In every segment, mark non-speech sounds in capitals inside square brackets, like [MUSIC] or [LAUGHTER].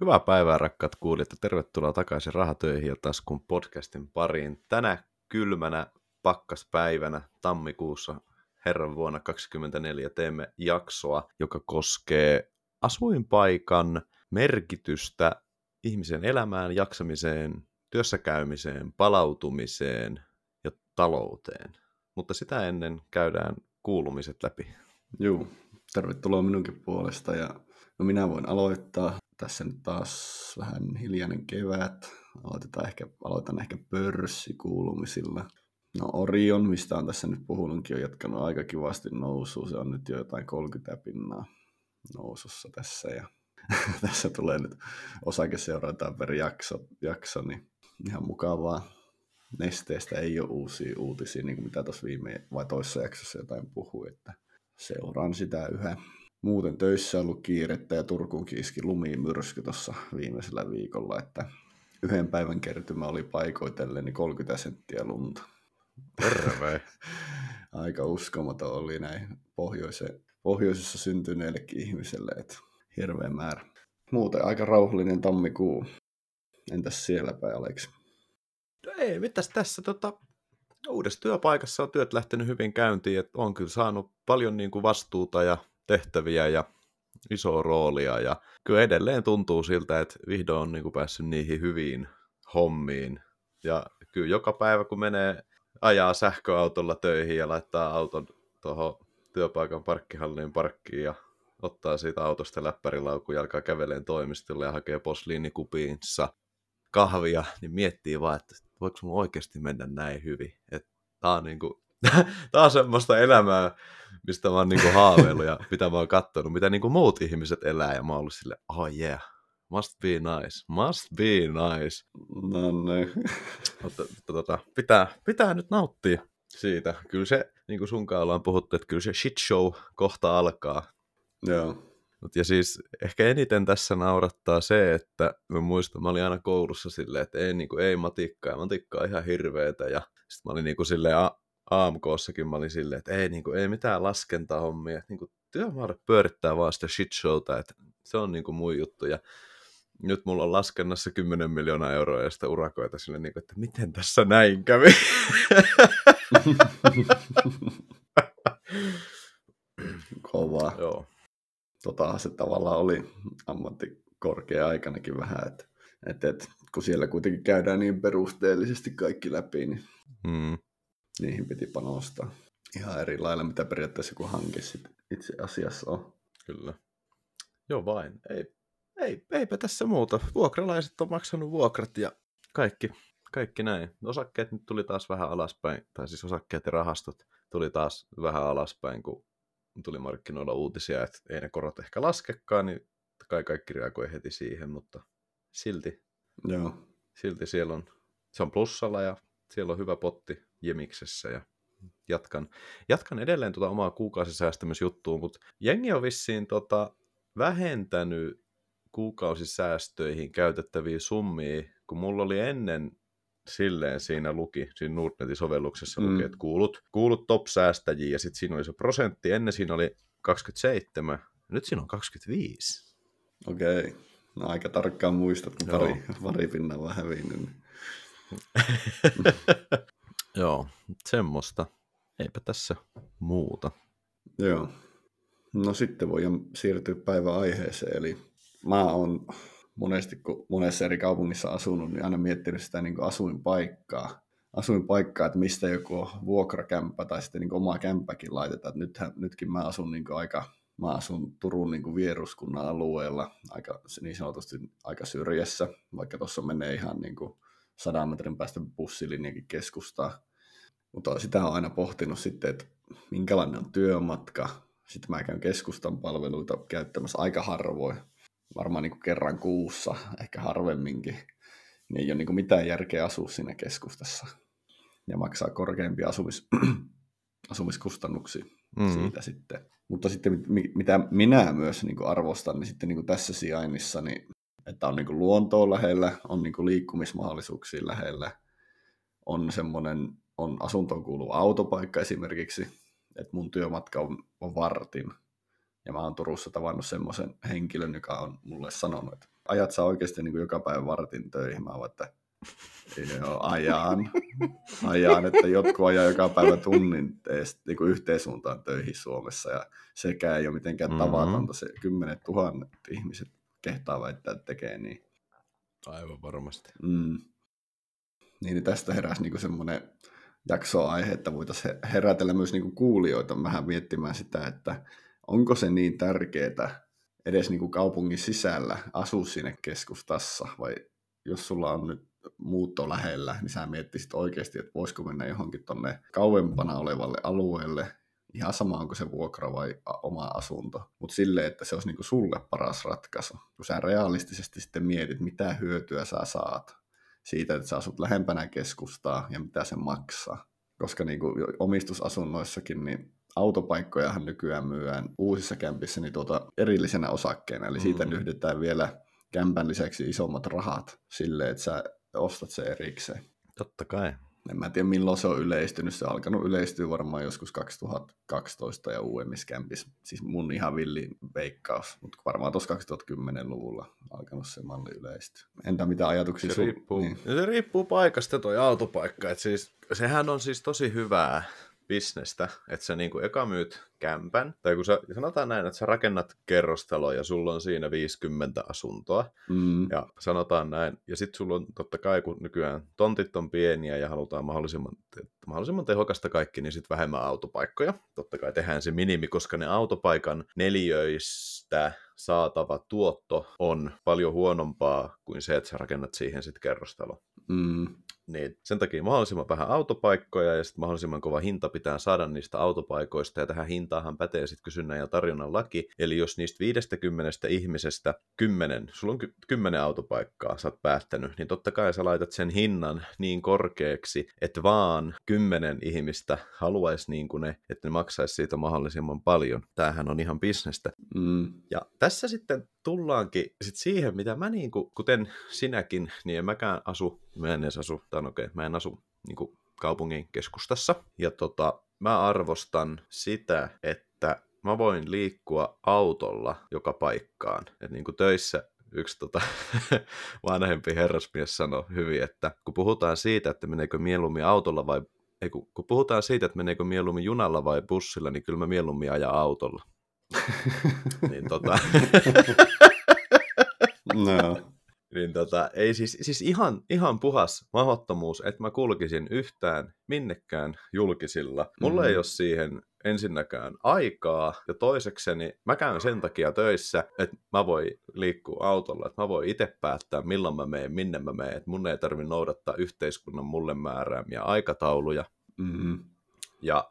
Hyvää päivää rakkaat kuulijat ja tervetuloa takaisin Rahatöihin ja Taskun podcastin pariin. Tänä kylmänä pakkaspäivänä tammikuussa herran vuonna 2024 teemme jaksoa, joka koskee asuinpaikan merkitystä ihmisen elämään, jaksamiseen, työssäkäymiseen, palautumiseen ja talouteen. Mutta sitä ennen käydään kuulumiset läpi. Joo, tervetuloa minunkin puolesta ja no minä voin aloittaa. Tässä nyt taas vähän hiljainen kevät. Aloitetaan ehkä, aloitan ehkä pörssikuulumisilla. No Orion, mistä on tässä nyt puhunutkin, on jatkanut aika kivasti nousua. Se on nyt jo jotain 30 pinnaa nousussa tässä ja [LAUGHS] tässä tulee nyt osakeseurataan per jakso, jakso, niin ihan mukavaa. Nesteestä ei ole uusia uutisia, niin kuin mitä tuossa viime vai toisessa jaksossa jotain puhui, että seuraan sitä yhä. Muuten töissä on ollut kiirettä ja Turkuun kiiski myrsky tuossa viimeisellä viikolla, että yhden päivän kertymä oli paikoitellen niin 30 senttiä lunta. Terve! [LAUGHS] Aika uskomaton oli näin pohjoise, pohjoisessa syntyneellekin ihmiselle, että hirveä määrä. Muuten aika rauhallinen tammikuu. Entäs siellä päin, Aleksi? No ei, mitäs tässä tota, uudessa työpaikassa on työt lähtenyt hyvin käyntiin, että on kyllä saanut paljon niin kuin vastuuta ja tehtäviä ja isoa roolia ja kyllä edelleen tuntuu siltä, että vihdoin on niin kuin päässyt niihin hyviin hommiin ja kyllä joka päivä kun menee ajaa sähköautolla töihin ja laittaa auton tuohon työpaikan parkkihalliin parkkiin ja ottaa siitä autosta läppärilaukun ja alkaa käveleen toimistolle ja hakee posliinikupiinsa kahvia, niin miettii vaan, että voiko mun oikeasti mennä näin hyvin. Että tää on niinku, [LAUGHS] tää on semmoista elämää, mistä mä oon niinku haaveillut ja [LAUGHS] mitä mä oon kattonut, mitä niinku muut ihmiset elää ja mä oon ollut silleen, oh yeah, must be nice, must be nice. No niin. Mutta tota, pitää, pitää nyt nauttia siitä. Kyllä se, niin kuin sunkaan ollaan puhuttu, että kyllä se shit show kohta alkaa. Joo. Mut ja siis ehkä eniten tässä naurattaa se, että mä muistan, mä olin aina koulussa silleen, että ei, niin kuin, ei matikkaa, ja matikkaa ihan hirveetä. Ja sitten mä olin niin kuin silleen a- AMKssakin, mä olin silleen, että ei, niin kuin, ei mitään laskentahommia. Niin kuin, työmaare pyörittää vaan sitä shit showta, että se on niin kuin mun juttu. Ja nyt mulla on laskennassa 10 miljoonaa euroa ja sitä urakoita sille, niin kuin, että miten tässä näin kävi. [LAUGHS] Kovaa. Joo tota, se tavallaan oli ammattikorkea-aikanakin vähän, että, että, että kun siellä kuitenkin käydään niin perusteellisesti kaikki läpi, niin mm. Niihin piti panostaa ihan eri lailla, mitä periaatteessa joku hanke sit itse asiassa on. Kyllä. Joo vain. Ei, ei, eipä tässä muuta. Vuokralaiset on maksanut vuokrat ja kaikki, kaikki näin. Osakkeet nyt tuli taas vähän alaspäin, tai siis osakkeet ja rahastot tuli taas vähän alaspäin, kun tuli markkinoilla uutisia, että ei ne korot ehkä laskekaan, niin kai kaikki reagoi heti siihen, mutta silti, Joo. silti siellä on, se on plussalla ja siellä on hyvä potti Jemiksessä ja jatkan, jatkan edelleen tuota omaa kuukausisäästämisjuttua, mutta jengi on vissiin tota, vähentänyt kuukausisäästöihin käytettäviä summia, kun mulla oli ennen silleen siinä luki, siinä Nordnetin sovelluksessa luki, mm. että kuulut, kuulut top-säästäjiin, ja sitten siinä oli se prosentti, ennen siinä oli 27, nyt siinä on 25. Okei, okay. no aika tarkkaan muistat, kun pari, pari pinnaa on hävinnyt. [LAUGHS] Joo, semmoista. Eipä tässä muuta. Joo. No sitten voidaan siirtyä päivän aiheeseen, eli mä oon monesti, kun monessa eri kaupungissa asunut, niin aina miettinyt sitä niin asuinpaikkaa. Asuinpaikkaa, että mistä joku vuokrakämppä tai sitten niin oma kämppäkin laitetaan. Että nythän, nytkin mä asun niin aika, mä asun Turun niin vieruskunnan alueella, aika, niin sanotusti aika syrjässä, vaikka tuossa menee ihan niin kuin sadan metrin päästä bussilinjakin keskustaa. Mutta sitä on aina pohtinut sitten, että minkälainen on työmatka. Sitten mä käyn keskustan palveluita käyttämässä aika harvoin varmaan niin kuin kerran kuussa, ehkä harvemminkin, niin ei ole niin kuin mitään järkeä asua siinä keskustassa ja maksaa korkeampia asumis, [CLEARS THROAT] asumiskustannuksia mm. siitä sitten. Mutta sitten mitä minä myös niin kuin arvostan, niin sitten niin kuin tässä sijainnissa, niin, että on niin kuin luontoa lähellä, on niin kuin liikkumismahdollisuuksia lähellä, on semmoinen, on asuntoon kuuluva autopaikka esimerkiksi, että mun työmatka on, on vartin Ja mä oon Turussa tavannut semmoisen henkilön, joka on mulle sanonut, että ajat sä oikeasti niin kuin joka päivä vartin töihin. Mä oon, että joo, ajan. ajan, että jotkut ajaa joka päivä tunnin teest, niin kuin yhteen suuntaan töihin Suomessa. Ja sekä ei ole mitenkään mm-hmm. tavatonta. Se kymmenet tuhannet ihmiset kehtaa väittää, että tekee niin. Aivan varmasti. Mm. Niin tästä heräsi niin semmoinen jaksoaihe, että voitaisiin herätellä myös niin kuin kuulijoita vähän miettimään sitä, että onko se niin tärkeää edes niin kuin kaupungin sisällä asua sinne keskustassa, vai jos sulla on nyt muutto lähellä, niin sä miettisit oikeasti, että voisiko mennä johonkin tonne kauempana olevalle alueelle, ihan sama onko se vuokra vai oma asunto, mutta sille, että se olisi niin kuin sulle paras ratkaisu, kun sä realistisesti sitten mietit, mitä hyötyä sä saat siitä, että sä asut lähempänä keskustaa ja mitä se maksaa. Koska niin kuin omistusasunnoissakin, niin autopaikkojahan nykyään myydään uusissa kämpissä niin tuota erillisenä osakkeena, eli siitä mm. yhdetään vielä kämpän lisäksi isommat rahat sille, että sä ostat se erikseen. Totta kai. En mä tiedä milloin se on yleistynyt. Se on alkanut yleistyä varmaan joskus 2012 ja uudemmissa kämpissä. Siis mun ihan villi veikkaus, mutta varmaan tuossa 2010-luvulla alkanut se malli yleistyä. Entä mitä ajatuksia? Se, riippuu, niin. se riippuu paikasta toi autopaikka. Et siis, sehän on siis tosi hyvää bisnestä, että sä niin kuin eka myyt kämpän, tai kun sä, sanotaan näin, että sä rakennat kerrostalo ja sulla on siinä 50 asuntoa, mm. ja sanotaan näin, ja sitten sulla on totta kai, kun nykyään tontit on pieniä ja halutaan mahdollisimman, mahdollisimman tehokasta kaikki, niin sitten vähemmän autopaikkoja. Totta kai tehdään se minimi, koska ne autopaikan neliöistä saatava tuotto on paljon huonompaa kuin se, että sä rakennat siihen sitten kerrostalo. Mm. Niin sen takia mahdollisimman vähän autopaikkoja ja sitten mahdollisimman kova hinta pitää saada niistä autopaikoista ja tähän hintaahan pätee sitten kysynnän ja tarjonnan laki. Eli jos niistä 50 ihmisestä 10, sulla on 10 autopaikkaa, sä oot päättänyt, niin totta kai sä laitat sen hinnan niin korkeaksi, että vaan 10 ihmistä haluaisi niin kuin ne, että ne maksaisi siitä mahdollisimman paljon. Tämähän on ihan bisnestä. Mm. Ja tässä sitten tullaankin sit siihen, mitä mä niin kuin, kuten sinäkin, niin en mäkään asu, mä en edes asu, tai okei, okay, mä en asu niin kuin kaupungin keskustassa. Ja tota, mä arvostan sitä, että mä voin liikkua autolla joka paikkaan. Et niin kuin töissä yksi tota, [LAUGHS] vanhempi herrasmies sanoi hyvin, että kun puhutaan siitä, että meneekö mieluummin autolla vai ei, kun, kun puhutaan siitä, että meneekö mieluummin junalla vai bussilla, niin kyllä mä mieluummin ajan autolla. Niin tota... no. Niin tota, ei siis, siis ihan, ihan puhas mahdottomuus, että mä kulkisin yhtään minnekään julkisilla. Mulla mm-hmm. ei ole siihen ensinnäkään aikaa, ja toisekseni mä käyn sen takia töissä, että mä voin liikkua autolla, että mä voin itse päättää, milloin mä menen, minne mä menen, että mun ei tarvi noudattaa yhteiskunnan mulle määräämiä aikatauluja. Mm-hmm. Ja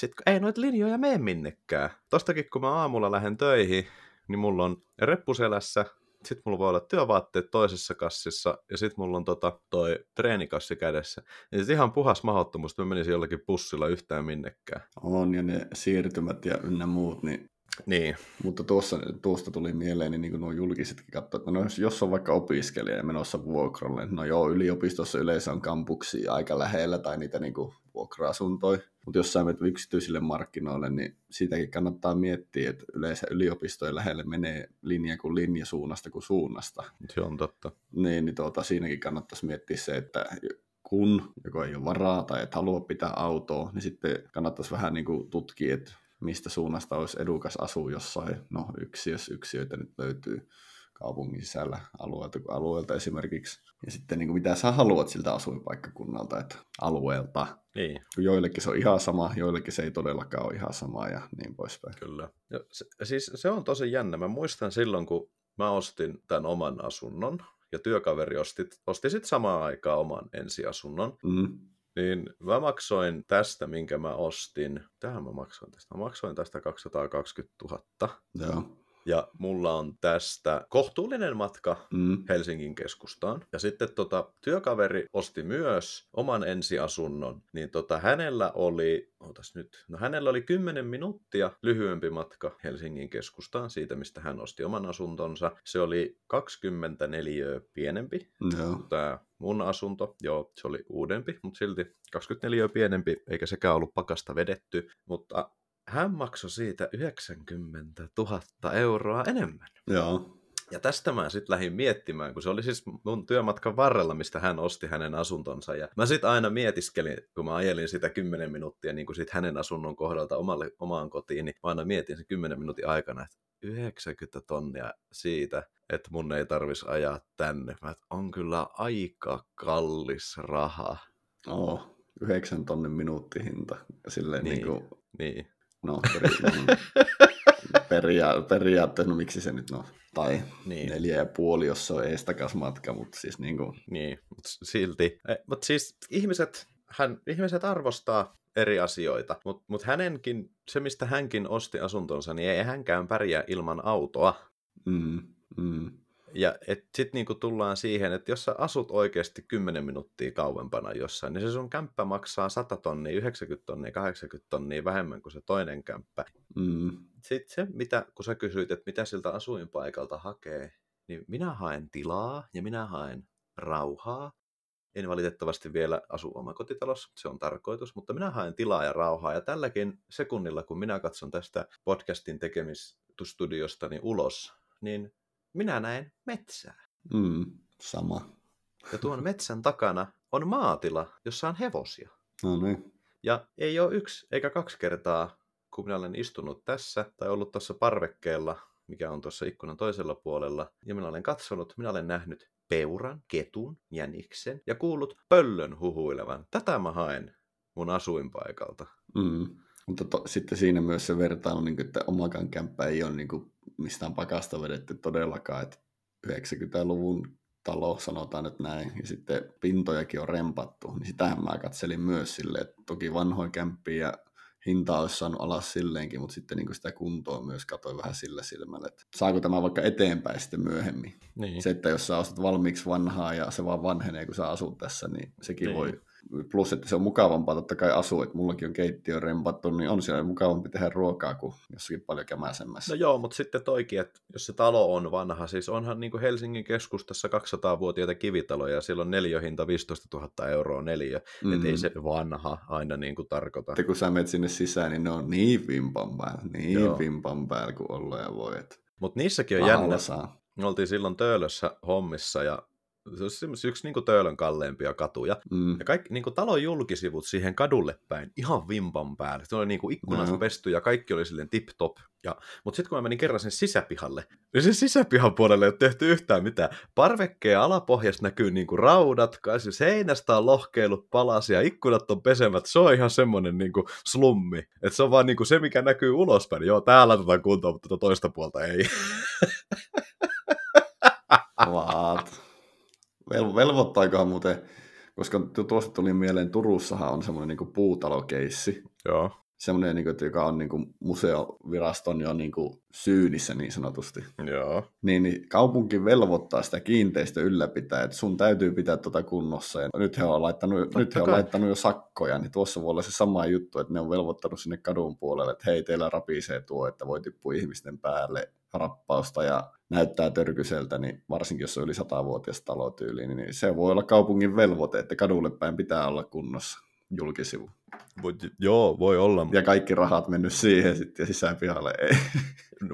sitten ei noita linjoja mene minnekään. Tostakin kun mä aamulla lähden töihin, niin mulla on reppuselässä, sitten mulla voi olla työvaatteet toisessa kassissa, ja sitten mulla on tota, toi treenikassi kädessä. Ja sitten ihan puhas mahdottomuus, että mä menisin jollakin bussilla yhtään minnekään. On, ja ne siirtymät ja ynnä muut, niin niin. Mutta tuossa, tuosta tuli mieleen, niin, niin kuin nuo julkisetkin katsoa, että no, jos, jos on vaikka opiskelija ja menossa vuokralle, niin no joo, yliopistossa yleensä on kampuksia aika lähellä tai niitä niin kuin vuokra-asuntoja, mutta jos sä menet yksityisille markkinoille, niin siitäkin kannattaa miettiä, että yleensä yliopistojen lähelle menee linja kuin linja suunnasta kuin suunnasta. Se on totta. Niin, niin tuota, siinäkin kannattaisi miettiä se, että kun joko ei ole varaa tai et halua pitää autoa, niin sitten kannattaisi vähän niin kuin tutkia, että mistä suunnasta olisi edukas asua jossain, no yksiössä yksiöitä nyt löytyy kaupungin sisällä alueelta alueelta esimerkiksi. Ja sitten niin kuin mitä sä haluat siltä asuinpaikkakunnalta, että alueelta. Niin. Joillekin se on ihan sama, joillekin se ei todellakaan ole ihan sama ja niin poispäin. Kyllä. Ja se, siis se on tosi jännä. Mä muistan silloin, kun mä ostin tämän oman asunnon, ja työkaveri osti, osti sitten samaan aikaan oman ensiasunnon. Mm. Niin mä maksoin tästä, minkä mä ostin. Tähän mä maksoin tästä. Mä maksoin tästä 220 000. Joo. Ja mulla on tästä kohtuullinen matka mm. Helsingin keskustaan. Ja sitten tota, työkaveri osti myös oman ensiasunnon. Niin tota, hänellä oli, otas nyt, no hänellä oli 10 minuuttia lyhyempi matka Helsingin keskustaan siitä, mistä hän osti oman asuntonsa. Se oli 24 pienempi. No. Tämä mun asunto, joo, se oli uudempi, mutta silti 24 pienempi, eikä sekään ollut pakasta vedetty, mutta hän maksoi siitä 90 000 euroa enemmän. Joo. Ja tästä mä sitten lähdin miettimään, kun se oli siis mun työmatkan varrella, mistä hän osti hänen asuntonsa. Ja mä sitten aina mietiskelin, kun mä ajelin sitä 10 minuuttia niin kuin sit hänen asunnon kohdalta omalle, omaan kotiin, niin mä aina mietin sen 10 minuutin aikana, että 90 tonnia siitä, että mun ei tarvis ajaa tänne. Mä, että on kyllä aika kallis raha. Oo, 9 tonnin minuuttihinta. Silleen niin, Niin. niin kuin, Niin, no, peri, peria, periaatteessa, no miksi se nyt no, tai niin. neljä ja puoli, jos se on eestakas matka, mutta siis niin kuin, Niin, mutta silti. Mutta siis ihmiset, hän, ihmiset arvostaa eri asioita, mutta mut hänenkin, se mistä hänkin osti asuntonsa, niin ei hänkään pärjää ilman autoa. mm, mm, Ja sitten niinku tullaan siihen, että jos sä asut oikeasti 10 minuuttia kauempana jossain, niin se sun kämppä maksaa 100 tonnia, 90 tonnia, 80 tonnia vähemmän kuin se toinen kämppä. mm, Sitten se, mitä, kun sä kysyit, että mitä siltä asuinpaikalta hakee, niin minä haen tilaa ja minä haen rauhaa. En valitettavasti vielä asu omakotitalossa, se on tarkoitus, mutta minä haen tilaa ja rauhaa. Ja tälläkin sekunnilla, kun minä katson tästä podcastin tekemistudiosta ulos, niin minä näen metsää. mm, sama. Ja tuon metsän takana on maatila, jossa on hevosia. No niin, Ja ei ole yksi eikä kaksi kertaa, kun minä olen istunut tässä tai ollut tuossa parvekkeella, mikä on tuossa ikkunan toisella puolella, ja minä olen katsonut, minä olen nähnyt peuran, ketun, jäniksen ja kuullut pöllön huhuilevan. Tätä mä haen mun asuinpaikalta. mm. Mutta to, sitten siinä myös se vertailu, niin kuin, että omakaan kämppä ei ole niin kuin, mistään pakasta vedetty todellakaan, että 90-luvun talo, sanotaan nyt näin, ja sitten pintojakin on rempattu, niin sitähän mä katselin myös silleen, että toki vanhoin kämppiä ja hinta olisi saanut alas silleenkin, mutta sitten niin sitä kuntoa myös katsoin vähän sillä silmällä, että saako tämä vaikka eteenpäin sitten myöhemmin. Niin. Se, että jos sä ostat valmiiksi vanhaa ja se vaan vanhenee, kun sä asut tässä, niin sekin Niin. voi plus, että se on mukavampaa totta kai asua, että mullakin on keittiö rempattu, niin on siellä mukavampi tehdä ruokaa kuin jossakin paljon kämäsemmässä. No joo, mutta sitten toikin, että jos se talo on vanha, siis onhan niin kuin Helsingin keskustassa 200-vuotiaita kivitaloja ja siellä on neliöhinta 15 000 euroa neliö. Mm. Että ei se vanha aina niin kuin tarkoita. Sitten kun sä menet sinne sisään, niin ne on niin vimpan päällä, niin Joo. vimpan päällä kuin olla ja voi. Mutta niissäkin on rahalla jännä. saa. Me oltiin silloin Töölössä hommissa ja se on semmois yksi niin Töölön kalleimpia katuja. Mm. Ja kaikki niin kuin talon julkisivut siihen kadulle päin, ihan vimpan päälle. Se oli niin kuin ikkunat Joo. pesty ja kaikki oli silleen tip-top. Ja, mutta sitten kun mä menin kerran sen sisäpihalle, niin sen sisäpihan puolelle ei ole tehty yhtään mitään. Parvekkeen alapohjasta näkyy niin kuin raudat, se seinästä on lohkeillut palasia, ikkunat on pesemät. Se on ihan semmoinen niin kuin slummi. Että se on vaan niin kuin se, mikä näkyy ulospäin. Joo, täällä tätä kuntoa, mutta toista puolta ei. [LAUGHS] Vaat. Vel, velvoittaikohan muuten, koska tu- tuosta tuli mieleen, Turussahan on semmoinen niin puutalokeissi, Joo. semmoinen, niin kuin, joka on niin kuin museoviraston jo niin kuin syynissä niin sanotusti. Joo. Niin, niin kaupunki velvoittaa sitä kiinteistö ylläpitää, että sun täytyy pitää tuota kunnossa. Ja nyt he on laittanut, nyt he on kai. laittanut jo sakkoja, niin tuossa voi olla se sama juttu, että ne on velvoittanut sinne kadun puolelle, että hei, teillä rapisee tuo, että voi tippua ihmisten päälle rappausta ja näyttää törkyseltä, niin varsinkin jos on yli satavuotias talotyyli, niin se voi olla kaupungin velvoite, että kadulle päin pitää olla kunnossa julkisivu. Mut, joo, voi olla. Ja kaikki rahat mennyt siihen sitten ja sisäpihalle ei.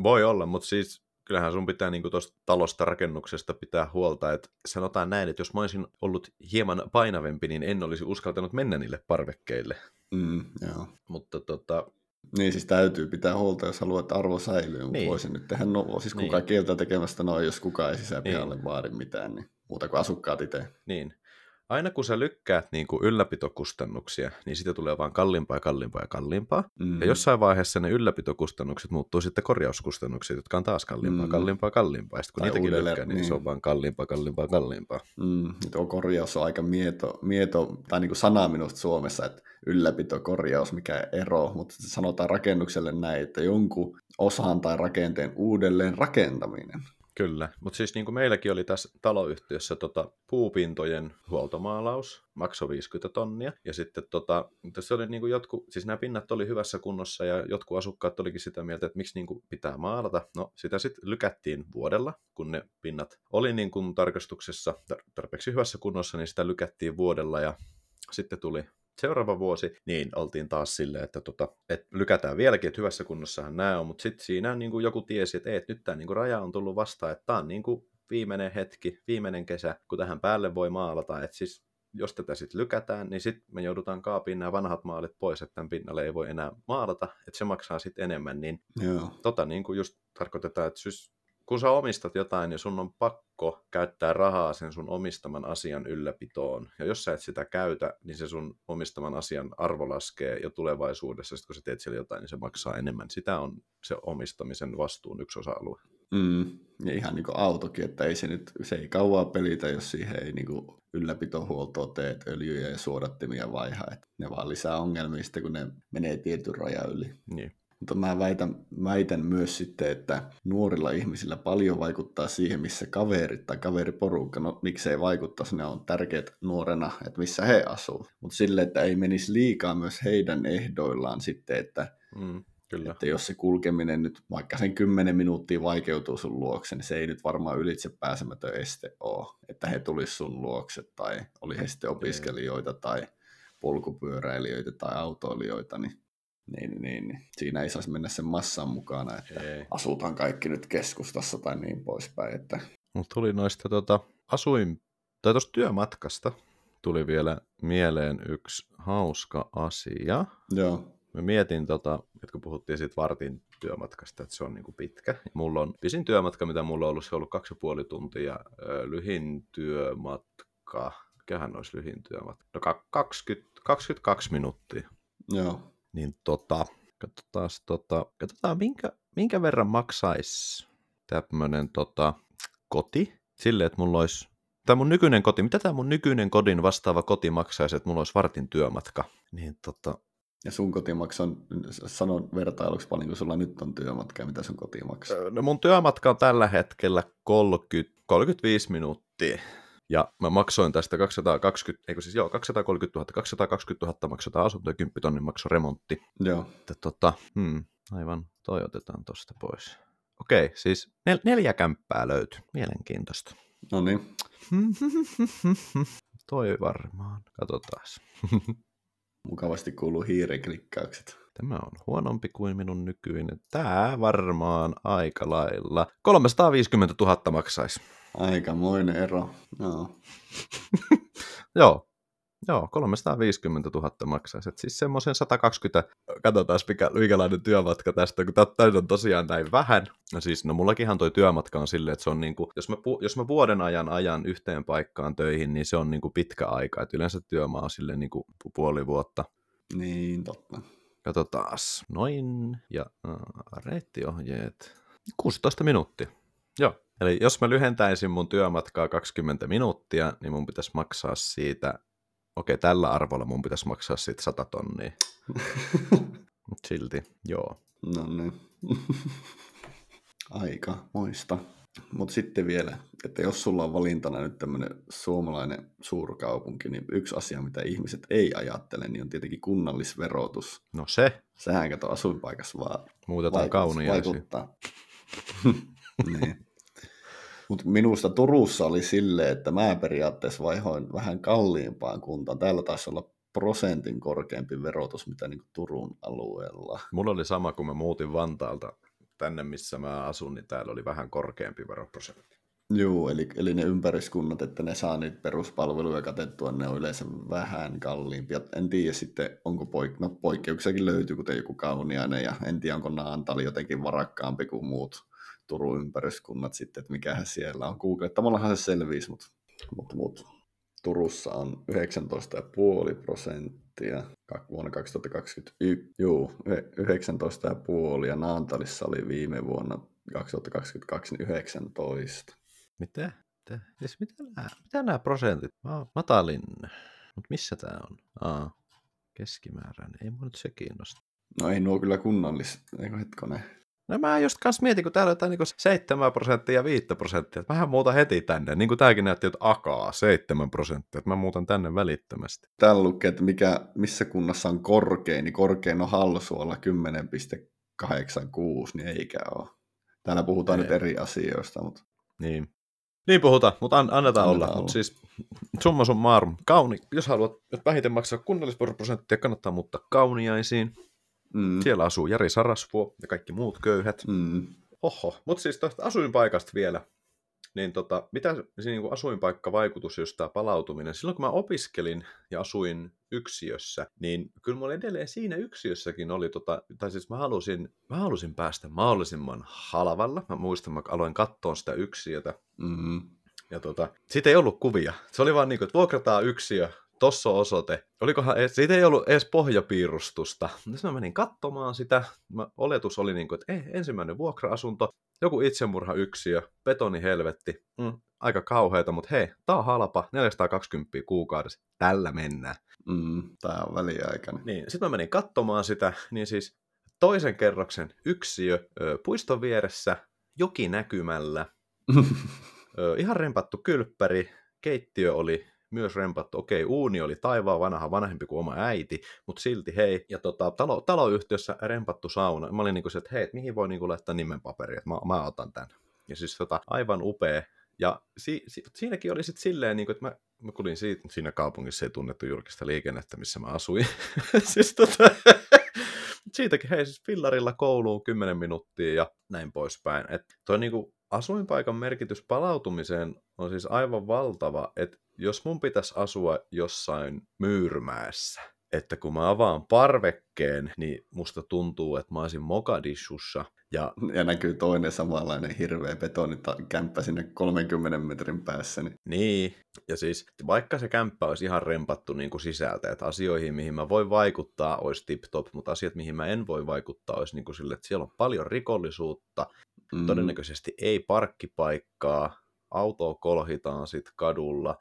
Voi olla, mutta siis kyllähän sun pitää niinku tuosta talosta rakennuksesta pitää huolta, että sanotaan näin, että jos mä olisin ollut hieman painavempi, niin en olisi uskaltanut mennä niille parvekkeille. Mm, joo. Mutta tota, Niin siis täytyy pitää huolta, jos haluat, että arvo säilyy, mutta Niin. voisin nyt tehdä no, siis kuka Niin. niin. kieltä tekemästä noin, jos kukaan ei sisäpihalle Niin. niin. vaadi mitään, niin muuta kuin asukkaat itse. niin. Aina kun sä lykkäät niin kuin ylläpitokustannuksia, niin siitä tulee vaan kalliimpaa ja kalliimpaa ja kalliimpaa. Mm. Ja jossain vaiheessa ne ylläpitokustannukset muuttuu sitten korjauskustannuksia, jotka on taas kalliimpaa, Mm. kalliimpaa, kalliimpaa. Ja sitten kun Tai niitäkin uudelleen, lykkää, niin, se on niin. vaan kalliimpaa, kalliimpaa, kalliimpaa. Mm, tuo korjaus on aika mieto, mieto tai niin kuin sana minusta Suomessa, että ylläpito, korjaus, mikä ero, mutta sanotaan rakennukselle näin, että jonkun osan tai rakenteen uudelleen rakentaminen. Kyllä, mutta siis niin kuin meilläkin oli tässä taloyhtiössä tota, puupintojen huoltomaalaus, maksoi 50 tonnia, ja sitten tota, tässä oli niin kuin jotkut, siis nämä pinnat oli hyvässä kunnossa, ja jotkut asukkaat olikin sitä mieltä, että miksi niin kuin pitää maalata. No, sitä sitten lykättiin vuodella, kun ne pinnat oli niin kuin tarkastuksessa tar- tarpeeksi hyvässä kunnossa, niin sitä lykättiin vuodella, ja sitten tuli seuraava vuosi, niin oltiin taas silleen, että, tota, että lykätään vieläkin, että hyvässä kunnossahan nämä on, mutta sitten siinä niin kuin joku tiesi, että, ei, että nyt tämä niin kuin raja on tullut vastaan, että tämä on niin kuin viimeinen hetki, viimeinen kesä, kun tähän päälle voi maalata, että siis jos tätä sitten lykätään, niin sitten me joudutaan kaapiin nämä vanhat maalit pois, että tämän pinnalle ei voi enää maalata, että se maksaa sitten enemmän, niin Joo. tota niin kuin just tarkoitetaan, että sys, kun sä omistat jotain, niin sun on pakko käyttää rahaa sen sun omistaman asian ylläpitoon. Ja jos sä et sitä käytä, niin se sun omistaman asian arvo laskee jo tulevaisuudessa. Sitten kun sä teet siellä jotain, niin se maksaa enemmän. Sitä on se omistamisen vastuun yksi osa-alue. Mm. Ja ihan niin kuin autokin, että ei se nyt, se ei kauaa pelitä, jos siihen ei niin kuin ylläpitohuoltoa teet, öljyjä ja suodattimia vaiha. Että ne vaan lisää ongelmia sitten, kun ne menee tietyn rajan yli. Niin. Mutta mä väitän, väitän myös sitten, että nuorilla ihmisillä paljon vaikuttaa siihen, missä kaverit tai kaveriporukka, no miksei vaikuttaisi, ne on tärkeät nuorena, että missä he asuu. Mutta sille, että ei menisi liikaa myös heidän ehdoillaan sitten, että, Mm, kyllä. että jos se kulkeminen nyt vaikka sen 10 minuuttia vaikeutuu sun luokse, niin se ei nyt varmaan ylitse pääsemätön este ole, että he tulisi sun luokse tai oli he sitten opiskelijoita tai polkupyöräilijöitä tai autoilijoita, niin niin, niin, niin. Siinä ei saisi mennä sen massan mukana, että Ei. asutaan kaikki nyt keskustassa tai niin poispäin. Että... Mut tuli noista tota, asuin, tai tuosta työmatkasta tuli vielä mieleen yksi hauska asia. Joo, Mä mietin, tota, että kun puhuttiin siitä vartin työmatkasta, että se on niinku pitkä. Mulla on pisin työmatka, mitä mulla on ollut, se on ollut kaksi ja puoli tuntia. Ö, Lyhin työmatka, mikähän olisi lyhin työmatka? No ka- 20, 22 minuuttia. joo. Niin tota, katsotaan, tota, katsotaan minkä, minkä verran maksaisi tämmöinen tota, koti sille, että mulla olisi, tämä mun nykyinen koti, mitä tämä mun nykyinen kodin vastaava koti maksaisi, että mulla olisi vartin työmatka. Niin tota, Ja sun kotimaksa on, sanon vertailuksi paljon, kun sulla nyt on työmatka ja mitä sun koti maksaa. no mun työmatka on tällä hetkellä 30, 35 minuuttia. Ja mä maksoin tästä 220, eikö siis joo, 230 000, 220 000 maksetaan asunto ja 10 tonnin makso remontti. Joo, Että tota, hmm, aivan, toi otetaan tosta pois. Okei, siis nel- neljä kämppää löytyy. Mielenkiintoista. no niin. [LAUGHS] toi varmaan. Katsotaan. [LAUGHS] Mukavasti kuuluu hiirenklikkaukset. Tämä on huonompi kuin minun nykyinen. Tää varmaan aika lailla. 350 000 maksaisi. Aikamoinen ero. Joo. [LAUGHS] Joo. Joo, 350 000 maksaisi. Et siis semmoisen 120, katsotaan mikä, minkälainen työmatka tästä, kun tämä on tosiaan näin vähän. No siis, no mullakinhan toi työmatka on silleen, että se on niinku, jos mä, pu- jos mä vuoden ajan ajan yhteen paikkaan töihin, niin se on niinku pitkä aika. Et yleensä työmaa on silleen niinku pu- puoli vuotta. Niin, totta. Katsotaas. Noin. Ja äh, reittiohjeet. 16 minuuttia. Joo. Eli jos mä lyhentäisin mun työmatkaa 20 minuuttia, niin mun pitäisi maksaa siitä, okei tällä arvolla mun pitäisi maksaa siitä 100 tonnia. [LAUGHS] Silti, joo. No niin. [LAUGHS] Aika moista. Mutta sitten vielä, että jos sulla on valintana nyt tämmöinen suomalainen suurkaupunki, niin yksi asia, mitä ihmiset ei ajattele, niin on tietenkin kunnallisverotus. No se, Sehän kato asuinpaikassa vaan muutetaan kauniaisiin. vaikuttaa. [LAUGHS] niin. Mutta minusta Turussa oli silleen, että mä periaatteessa vaihoin vähän kalliimpaan kuntaan. Täällä taisi olla prosentin korkeampi verotus, mitä niin Turun alueella. Mulla oli sama, kun mä muutin Vantaalta tänne, missä mä asun, niin täällä oli vähän korkeampi veroprosentti. Joo, eli, eli ne ympäriskunnat, että ne saa niitä peruspalveluja katettua, ne on yleensä vähän kalliimpia. En tiedä sitten, onko poik- no, poikkeuksiakin löytyy, kuten joku Kauniainen, ja en tiedä, onko Naantali jotenkin varakkaampi kuin muut Turun ympäriskunnat sitten, että mikähän siellä on. Googlettamallahan se selviisi, mutta, mutta, mutta Turussa on 19,5 prosenttia kak- vuonna 2021. Joo, yhe- 19,5 ja Naantalissa oli viime vuonna 2022 niin 19. Mitä? Mitä, siis mitä, nämä, mitä nämä prosentit? Mä, matalin. Mutta missä tämä on? Aa, keskimääräinen. Ei mua nyt se kiinnosta. No ei nuo kyllä kunnallis, eikö hetkonen. No mä just kans mietin, kun täällä on jotain niin 7 prosenttia ja 5 prosenttia. Mähän muutan heti tänne. Niin kuin tääkin näytti, että akaa 7 prosenttia. Että mä muutan tänne välittömästi. Täällä lukee, että mikä, missä kunnassa on korkein, niin korkein on Halsuolla 10,86, niin eikä ole. Täällä puhutaan Ei. nyt eri asioista, mutta Niin. Niin puhutaan, mutta an, annetaan, Annetaan olla. olla. Mutta siis summa summarum, kauni. Jos haluat että vähiten maksaa kunnallisveroprosenttia, kannattaa muuttaa kauniaisiin. Mm. Siellä asuu Jari Sarasvuo ja kaikki muut köyhät. Mm. Oho, mutta siis tuosta asuinpaikasta vielä. Niin tota, mitä se niin kuin asuinpaikkavaikutus, jos tämä palautuminen, silloin kun mä opiskelin ja asuin yksiössä, niin kyllä mulla edelleen siinä yksiössäkin oli, tota, tai siis mä halusin, mä halusin päästä mahdollisimman halvalla. Mä muistan, mä aloin katsoa sitä yksiötä, Mm. ja tota, siitä ei ollut kuvia. Se oli vaan niin kuin, että vuokrataan yksiö, tossa on osoite. Olikohan, edes, siitä ei ollut edes pohjapiirustusta. Sitten mä menin katsomaan sitä. Mä, oletus oli niin kuin, että eh, ensimmäinen vuokra-asunto, joku itsemurhayksiö, betoni helvetti. Mm, aika kauheita, mutta hei, tää on halpa, 420 kuukaudessa. Tällä mennään. Mm. Tää on väliaikainen. Niin, sitten mä menin katsomaan sitä, niin siis toisen kerroksen yksiö puiston vieressä, joki näkymällä, [LAUGHS] ihan rempattu kylppäri, keittiö oli myös rempattu. Okei, uuni oli taivaan vanha, vanhempi kuin oma äiti, mutta silti hei. Ja tota, talo, taloyhtiössä rempattu sauna. Mä olin niinku se, että hei, et mihin voi niinku laittaa nimen paperi, että mä, mä otan tämän. Ja siis tota, aivan upea. Ja si, si, siinäkin oli sitten silleen, niinku, että mä, mä kulin siitä, siinä kaupungissa ei tunnettu julkista liikennettä, missä mä asuin. [LAUGHS] siis tota, [LAUGHS] siitäkin, hei, siis fillarilla kouluun 10 minuuttia ja näin poispäin. Et toi niinku asuinpaikan merkitys palautumiseen on siis aivan valtava, että jos mun pitäisi asua jossain myyrmäessä, että kun mä avaan parvekkeen, niin musta tuntuu, että mä olisin Mogadishussa ja Ja näkyy toinen samanlainen hirveä betonikämppä sinne 30 metrin päässä. Niin... Niin, ja siis vaikka se kämppä olisi ihan rempattu niin kuin sisältä, että asioihin, mihin mä voin vaikuttaa, olisi tip-top, mutta asiat, mihin mä en voi vaikuttaa, olisi niin kuin sille, että siellä on paljon rikollisuutta, Mm. todennäköisesti ei parkkipaikkaa, autoa kolhitaan sitten kadulla,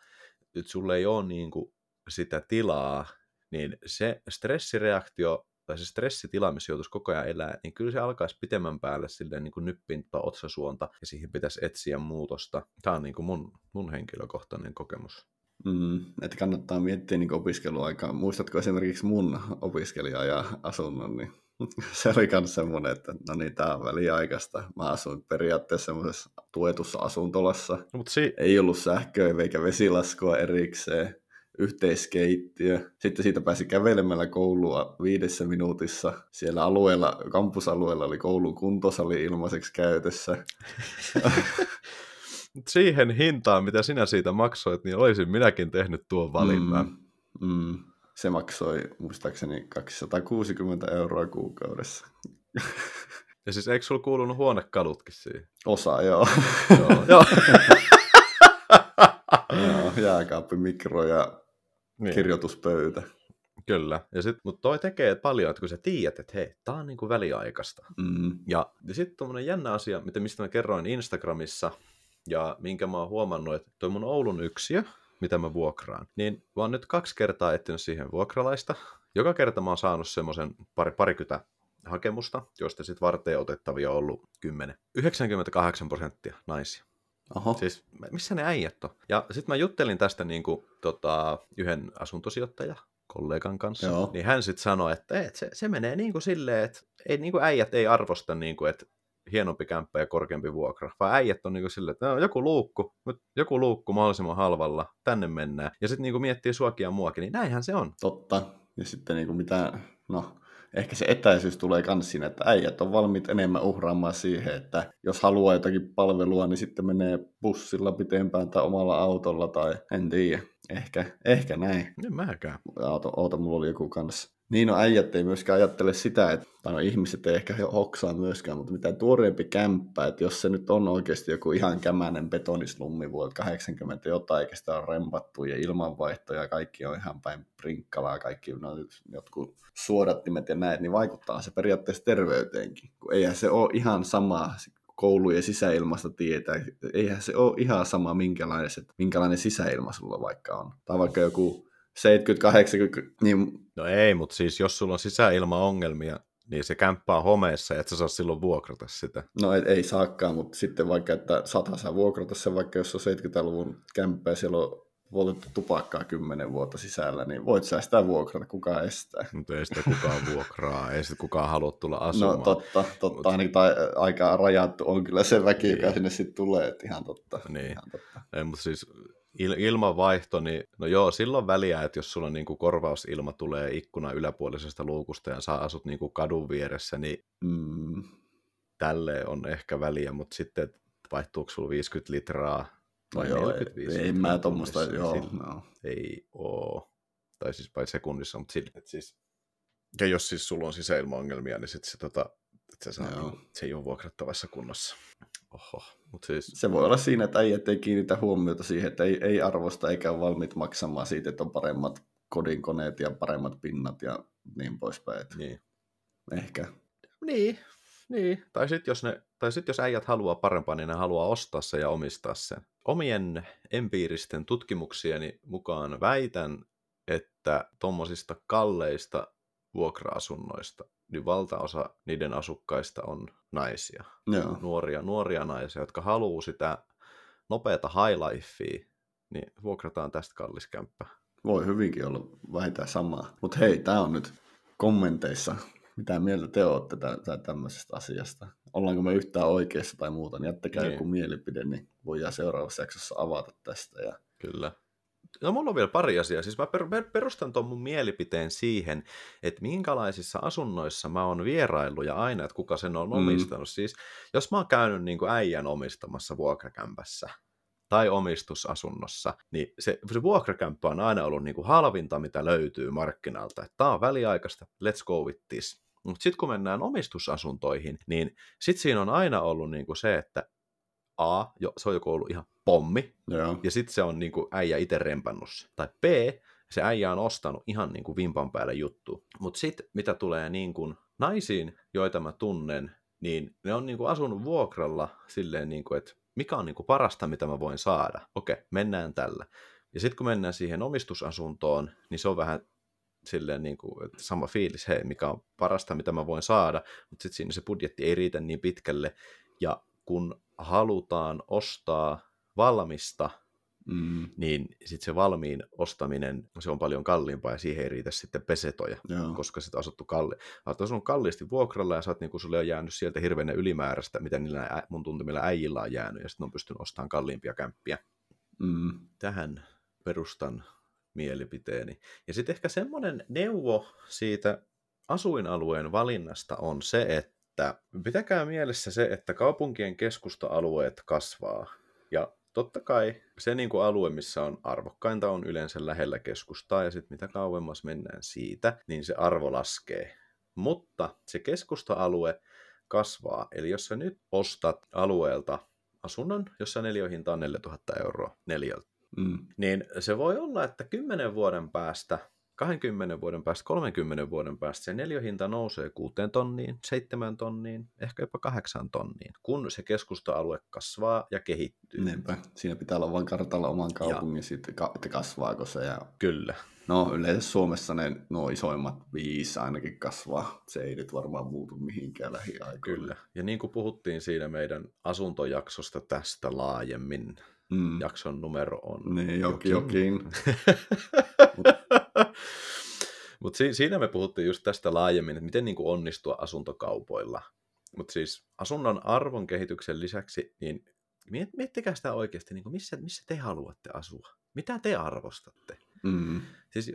nyt sulle ei ole niin kuin sitä tilaa, niin se stressireaktio tai se stressitila, missä joutuisi koko ajan elää, niin kyllä se alkaisi pitemmän päälle silleen niin kuin nyppintä otsasuonta ja siihen pitäisi etsiä muutosta. Tämä on niin kuin mun, mun henkilökohtainen kokemus. Mm, että kannattaa miettiä niin opiskeluaikaa. Muistatko esimerkiksi mun opiskelija ja asunnon, niin [LAUGHS] se oli myös semmoinen, että no niin, tämä on väliaikaista. Mä asuin periaatteessa semmoisessa tuetussa asuntolassa. No, mutta si- Ei ollut sähköä eikä vesilaskua erikseen, yhteiskeittiö. Sitten siitä pääsi kävelemällä koulua viidessä minuutissa. Siellä alueella, kampusalueella oli koulun kuntosali ilmaiseksi käytössä. [LAUGHS] siihen hintaan, mitä sinä siitä maksoit, niin olisin minäkin tehnyt tuon valinnan. Mm, mm. Se maksoi muistaakseni 260 euroa kuukaudessa. [LAUGHS] Ja siis eikö sulla kuulunut huonekalutkin siihen? Osa, joo. [LAUGHS] Joo. Joo. jääkaappi, mikro ja niin. kirjoituspöytä. Kyllä. Ja sit, mutta toi tekee paljon, että kun sä tiedät, että hei, tää on niinku väliaikaista. Mm. Ja, ja sitten tuommoinen jännä asia, mitä, mistä mä kerroin Instagramissa, ja minkä mä oon huomannut, että toi mun Oulun yksiö, mitä mä vuokraan, niin mä oon nyt kaksi kertaa etsinyt siihen vuokralaista. Joka kerta mä oon saanut semmoisen pari, parikymmentä hakemusta, joista sitten varteen otettavia on ollut 10. 98 prosenttia naisia. Oho. Siis missä ne äijät on? Ja sitten mä juttelin tästä niin kuin, tota, yhden asuntosijoittaja kollegan kanssa, Joo. niin hän sitten sanoi, että et, se, se menee niin kuin silleen, että ei, niin kuin äijät ei arvosta, niin kuin, että hienompi kämppä ja korkeampi vuokra, vaan äijät on niin kuin silleen, että no, joku luukku, joku luukku mahdollisimman halvalla, tänne mennään. Ja sitten niin kuin miettii suakin ja muakin, niin näinhän se on. Totta. Ja sitten niin kuin mitä, no ehkä se etäisyys tulee myös siinä, että äijät on valmiit enemmän uhraamaan siihen, että jos haluaa jotakin palvelua, niin sitten menee bussilla pitempään tai omalla autolla tai en tiedä. Ehkä, ehkä näin. En mäkään. Auto, auto mulla oli joku kanssa. Niin no äijät ei myöskään ajattele sitä, että, tai no ihmiset ei ehkä hoksaa myöskään, mutta mitä tuoreempi kämppä, että jos se nyt on oikeasti joku ihan kämänen betonislummi vuodelta 80 jotain, eikä sitä on rempattu ja ilmanvaihto ja kaikki on ihan päin prinkkalaa, kaikki no, jotkut suodattimet ja näet, niin vaikuttaa se periaatteessa terveyteenkin, kun eihän se ole ihan sama koulujen sisäilmasta tietää. Eihän se ole ihan sama, minkälainen, minkälainen sisäilma sulla vaikka on. Tai vaikka joku 70-80, niin No ei, mutta siis jos sulla on sisäilmaongelmia, niin se kämppää homeessa, et sä saa silloin vuokrata sitä. No ei, ei saakaan, mutta sitten vaikka, että sata saa vuokrata se, vaikka jos on 70-luvun kämppä ja siellä on poltettu tupakkaa kymmenen vuotta sisällä, niin voit sä sitä vuokrata, kukaan estää. Mutta ei sitä kukaan vuokraa, ei sitä kukaan halua tulla asumaan. No totta, totta Mut... niin, tai aika rajattu on kyllä se väki, niin. joka sinne sitten tulee, että ihan totta. Niin. Ihan totta. Ei, mutta siis il- ilmanvaihto, niin no joo, silloin väliä, että jos sulla niinku korvausilma tulee ikkuna yläpuolisesta luukusta ja sä asut niinku kadun vieressä, niin mm. tälle on ehkä väliä, mutta sitten vaihtuuko sulla 50 litraa vai no 45 ei, ei mä tuommoista, joo. No. Ei oo. Tai siis vai sekunnissa, mutta sille, että siis, ja jos siis sulla on sisäilmaongelmia, niin sitten se, tota, se, saa, niin, se ei ole vuokrattavassa kunnossa. Oho, mut siis... Se voi olla siinä, että äijät ei kiinnitä huomiota siihen, että ei, ei arvosta eikä ole valmiit maksamaan siitä, että on paremmat kodinkoneet ja paremmat pinnat ja niin poispäin. Niin. Ehkä. Niin, niin. Tai sitten jos, ne, tai sit jos äijät haluaa parempaa, niin ne haluaa ostaa se ja omistaa sen. Omien empiiristen tutkimuksieni mukaan väitän, että tuommoisista kalleista vuokra-asunnoista, niin valtaosa niiden asukkaista on naisia. Joo. Nuoria, nuoria naisia, jotka haluaa sitä nopeata high lifea, niin vuokrataan tästä kallis kämppä. Voi hyvinkin olla vähintään samaa. Mutta hei, tämä on nyt kommenteissa. Mitä mieltä te olette tä- tämmöisestä asiasta? Ollaanko me yhtään oikeassa tai muuta, niin jättäkää niin. joku mielipide, niin voidaan seuraavassa jaksossa avata tästä. Ja... Kyllä. No mulla on vielä pari asiaa. Siis mä perustan tuon mun mielipiteen siihen, että minkälaisissa asunnoissa mä oon vieraillut ja aina, että kuka sen on mm. omistanut. Siis jos mä oon käynyt niin kuin äijän omistamassa vuokrakämpässä tai omistusasunnossa, niin se, se vuokrakämppä on aina ollut niin kuin halvinta, mitä löytyy markkinalta. Että tää on väliaikaista, let's go with this. Mutta sitten kun mennään omistusasuntoihin, niin sitten siinä on aina ollut niin kuin se, että A, jo, se on joko ollut ihan pommi, Joo. ja sitten se on niin kuin äijä itse rempannut Tai B, se äijä on ostanut ihan niin kuin vimpan päälle juttu. Mutta sitten mitä tulee niin kuin naisiin, joita mä tunnen, niin ne on niin kuin asunut vuokralla silleen, niin kuin, että mikä on niin kuin parasta, mitä mä voin saada. Okei, mennään tällä. Ja sitten kun mennään siihen omistusasuntoon, niin se on vähän silleen niin kuin, että sama fiilis, hei, mikä on parasta, mitä mä voin saada, mutta sitten siinä se budjetti ei riitä niin pitkälle, ja kun halutaan ostaa valmista, mm. niin sitten se valmiin ostaminen, se on paljon kalliimpaa ja siihen ei riitä sitten pesetoja, Joo. koska sitten asuttu kalli. Olet asunut kalliisti vuokralla ja sä oot, niin sulle on jäänyt sieltä hirveän ylimääräistä, mitä niillä mun tuntemilla äijillä on jäänyt ja sitten on pystynyt ostamaan kalliimpia kämppiä. Mm. Tähän perustan mielipiteeni. Ja sitten ehkä semmoinen neuvo siitä asuinalueen valinnasta on se, että pitäkää mielessä se, että kaupunkien keskusta-alueet kasvaa. Ja totta kai se niin kuin alue, missä on arvokkainta, on yleensä lähellä keskustaa, ja sitten mitä kauemmas mennään siitä, niin se arvo laskee. Mutta se keskusta-alue kasvaa. Eli jos sä nyt ostat alueelta asunnon, jossa neljöhinta on 4000 euroa neljältä, mm. niin se voi olla, että 10 vuoden päästä 20 vuoden päästä, 30 vuoden päästä se neljöhinta nousee 6 tonniin, 7 tonniin, ehkä jopa 8 tonniin, kun se keskusta-alue kasvaa ja kehittyy. Niinpä. Siinä pitää olla vain kartalla oman kaupungin, sitten, että kasvaako se. Ja... Kyllä. No yleensä Suomessa ne nuo isoimmat viisi ainakin kasvaa. Se ei nyt varmaan muutu mihinkään lähiaikoina. Kyllä. Ja niin kuin puhuttiin siinä meidän asuntojaksosta tästä laajemmin, mm. jakson numero on niin, jokin. jokin. [LAUGHS] [LAUGHS] Mutta si- siinä me puhuttiin just tästä laajemmin, että miten niin kuin onnistua asuntokaupoilla. Mutta siis asunnon arvon kehityksen lisäksi, niin miet- miettikää sitä oikeasti, niin kuin missä, missä te haluatte asua. Mitä te arvostatte? Mm. Siis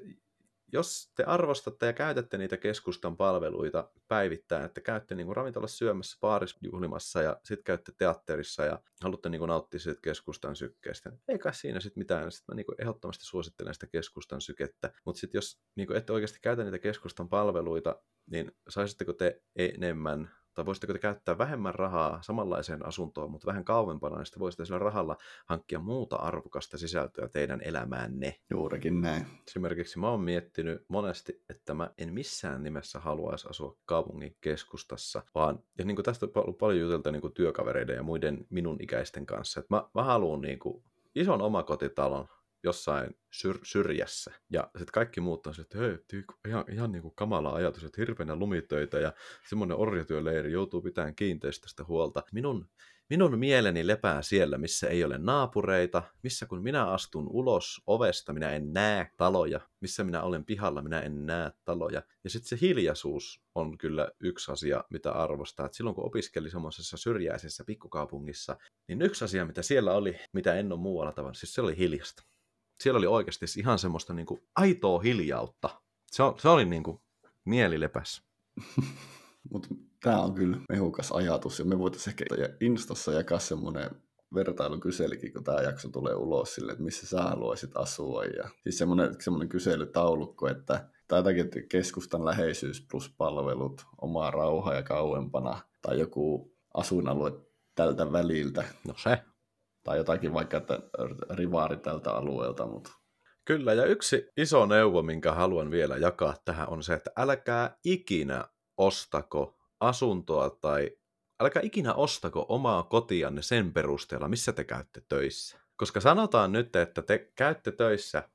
jos te arvostatte ja käytätte niitä keskustan palveluita päivittäin, että käytte niin kuin ravintolassa syömässä, baarissa juhlimassa ja sitten käytte teatterissa ja haluatte niin kuin nauttia siitä keskustan sykkeestä, niin ei siinä sitten mitään. Sitten mä niin kuin ehdottomasti suosittelen sitä keskustan sykettä. Mutta sitten jos niin kuin ette oikeasti käytä niitä keskustan palveluita, niin saisitteko te enemmän tai voisitteko te käyttää vähemmän rahaa samanlaiseen asuntoon, mutta vähän kauempana, niin sitten voisitte sillä rahalla hankkia muuta arvokasta sisältöä teidän elämäänne. Juurikin näin. Esimerkiksi mä oon miettinyt monesti, että mä en missään nimessä haluaisi asua kaupungin keskustassa, vaan, ja niin kuin tästä on ollut paljon jutelta niin kuin työkavereiden ja muiden minun ikäisten kanssa, että mä, mä haluan niin kuin ison omakotitalon, jossain syr- syrjässä. Ja sitten kaikki muut on että hei, ihan, ihan niin kuin kamala ajatus, että hirveänä lumitöitä ja semmoinen orjatyöleiri joutuu pitämään kiinteistöstä huolta. Minun Minun mieleni lepää siellä, missä ei ole naapureita, missä kun minä astun ulos ovesta, minä en näe taloja, missä minä olen pihalla, minä en näe taloja. Ja sitten se hiljaisuus on kyllä yksi asia, mitä arvostaa. Et silloin kun opiskeli semmoisessa syrjäisessä pikkukaupungissa, niin yksi asia, mitä siellä oli, mitä en ole muualla tavannut, siis se oli hiljasta. Siellä oli oikeasti ihan semmoista niin kuin aitoa hiljautta. Se, se oli niin kuin mielilepäs. [LAUGHS] Mutta tämä on kyllä mehukas ajatus, ja me voitaisiin ehkä Instassa jakaa semmoinen vertailukyselikin, kun tämä jakso tulee ulos sille, että missä sä haluaisit asua. Ja siis semmoinen, semmoinen kyselytaulukko, että että keskustan läheisyys plus palvelut, omaa rauhaa ja kauempana, tai joku asuinalue tältä väliltä. No se. Tai jotakin vaikka, että rivaari tältä alueelta, mutta Kyllä, ja yksi iso neuvo, minkä haluan vielä jakaa tähän, on se, että älkää ikinä ostako asuntoa tai älkää ikinä ostako omaa kotianne sen perusteella, missä te käytte töissä. Koska sanotaan nyt, että te käytte töissä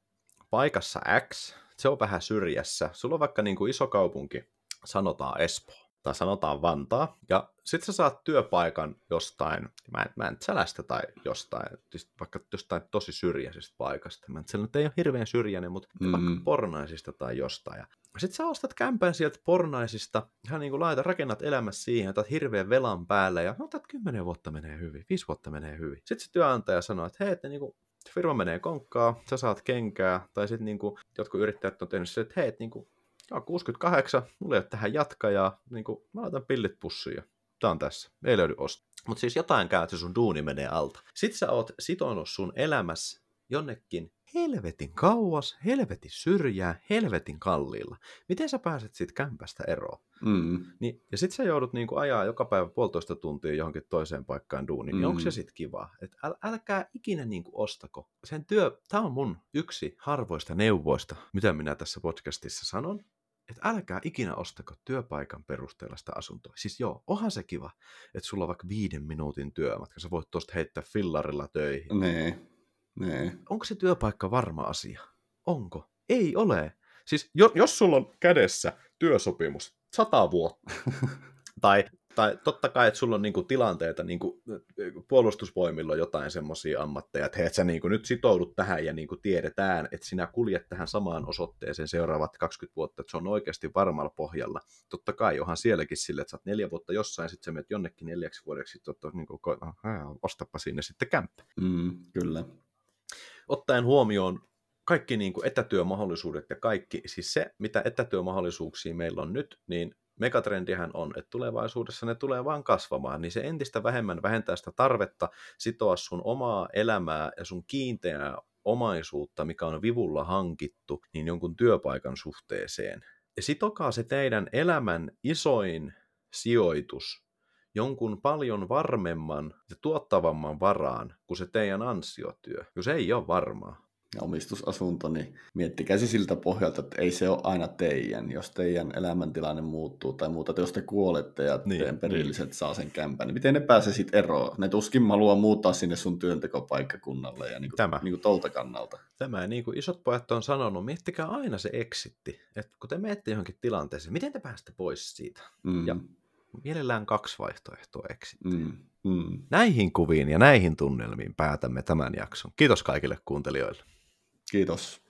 paikassa X, se on vähän syrjässä. Sulla on vaikka niin kuin iso kaupunki, sanotaan Espoo tai sanotaan Vantaa, ja sitten sä saat työpaikan jostain, mä en, mä en sälästä tai jostain, siis vaikka jostain tosi syrjäisestä paikasta. Mä en, nyt ei ole hirveän syrjäinen, mutta mm. vaikka pornaisista tai jostain. Ja sitten sä ostat kämpän sieltä pornaisista, ihan niin kuin laitat, rakennat elämässä siihen, otat hirveän velan päälle, ja no, että kymmenen vuotta menee hyvin, viisi vuotta menee hyvin. Sitten se työnantaja sanoo, että hei, että niin kuin, firma menee konkkaa, sä saat kenkää, tai sitten niin kuin, jotkut yrittäjät on tehnyt se, että hei, että niin kuin, Joo, 68, mulla ei ole tähän jatkajaa, niin kuin, mä laitan pillit pussiin ja tää on tässä, ei löydy osta. Mutta siis jotain käy, että sun duuni menee alta. Sitten sä oot sitonut sun elämässä jonnekin helvetin kauas, helvetin syrjää, helvetin kalliilla. Miten sä pääset siitä kämpästä eroon? Mm. Niin, ja sitten sä joudut niinku ajaa joka päivä puolitoista tuntia johonkin toiseen paikkaan duuniin, niin onko se sitten kiva? Et äl, älkää ikinä niinku ostako. Sen työ, tämä on mun yksi harvoista neuvoista, mitä minä tässä podcastissa sanon, että älkää ikinä ostako työpaikan perusteella sitä asuntoa. Siis joo, onhan se kiva, että sulla on vaikka viiden minuutin työmatka, sä voit tuosta heittää fillarilla töihin. Nee. Nee. Onko se työpaikka varma asia? Onko? Ei ole. Siis jo, jos sulla on kädessä työsopimus sata vuotta, [LAUGHS] tai, tai totta kai, että sulla on niinku tilanteita, niinku puolustusvoimilla on jotain semmoisia ammatteja, että hei, et sä niinku nyt sitoudut tähän ja niinku tiedetään, että sinä kuljet tähän samaan osoitteeseen seuraavat 20 vuotta, että se on oikeasti varmalla pohjalla. Totta kai onhan sielläkin sille, että sä oot neljä vuotta jossain, sitten sä menet jonnekin neljäksi vuodeksi, sitten niinku, ostapa sinne sitten kämppä. Mm, kyllä. Ottaen huomioon kaikki niin kuin etätyömahdollisuudet ja kaikki, siis se, mitä etätyömahdollisuuksia meillä on nyt, niin megatrendihän on, että tulevaisuudessa ne tulee vaan kasvamaan, niin se entistä vähemmän vähentää sitä tarvetta sitoa sun omaa elämää ja sun kiinteää omaisuutta, mikä on vivulla hankittu, niin jonkun työpaikan suhteeseen. Ja sitokaa se teidän elämän isoin sijoitus jonkun paljon varmemman ja tuottavamman varaan kuin se teidän ansiotyö, jos ei ole varmaa ja omistusasunto, niin miettikää se siltä pohjalta, että ei se ole aina teidän. Jos teidän elämäntilanne muuttuu tai muuta, että jos te kuolette ja niin, teidän perilliset niin. saa sen kämpän, niin miten ne pääsee sitten eroon? Ne tuskin haluaa muuttaa sinne sun työntekopaikkakunnalle ja niin kuin, Tämä. Niin kuin tolta kannalta. Tämä, niin kuin isot pojat on sanonut, miettikää aina se eksitti. Että kun te menette johonkin tilanteeseen, miten te pääsette pois siitä? Mm. Ja mielellään kaksi vaihtoehtoa eksitti. Mm. Mm. Näihin kuviin ja näihin tunnelmiin päätämme tämän jakson. Kiitos kaikille kuuntelijoille. Kiitos.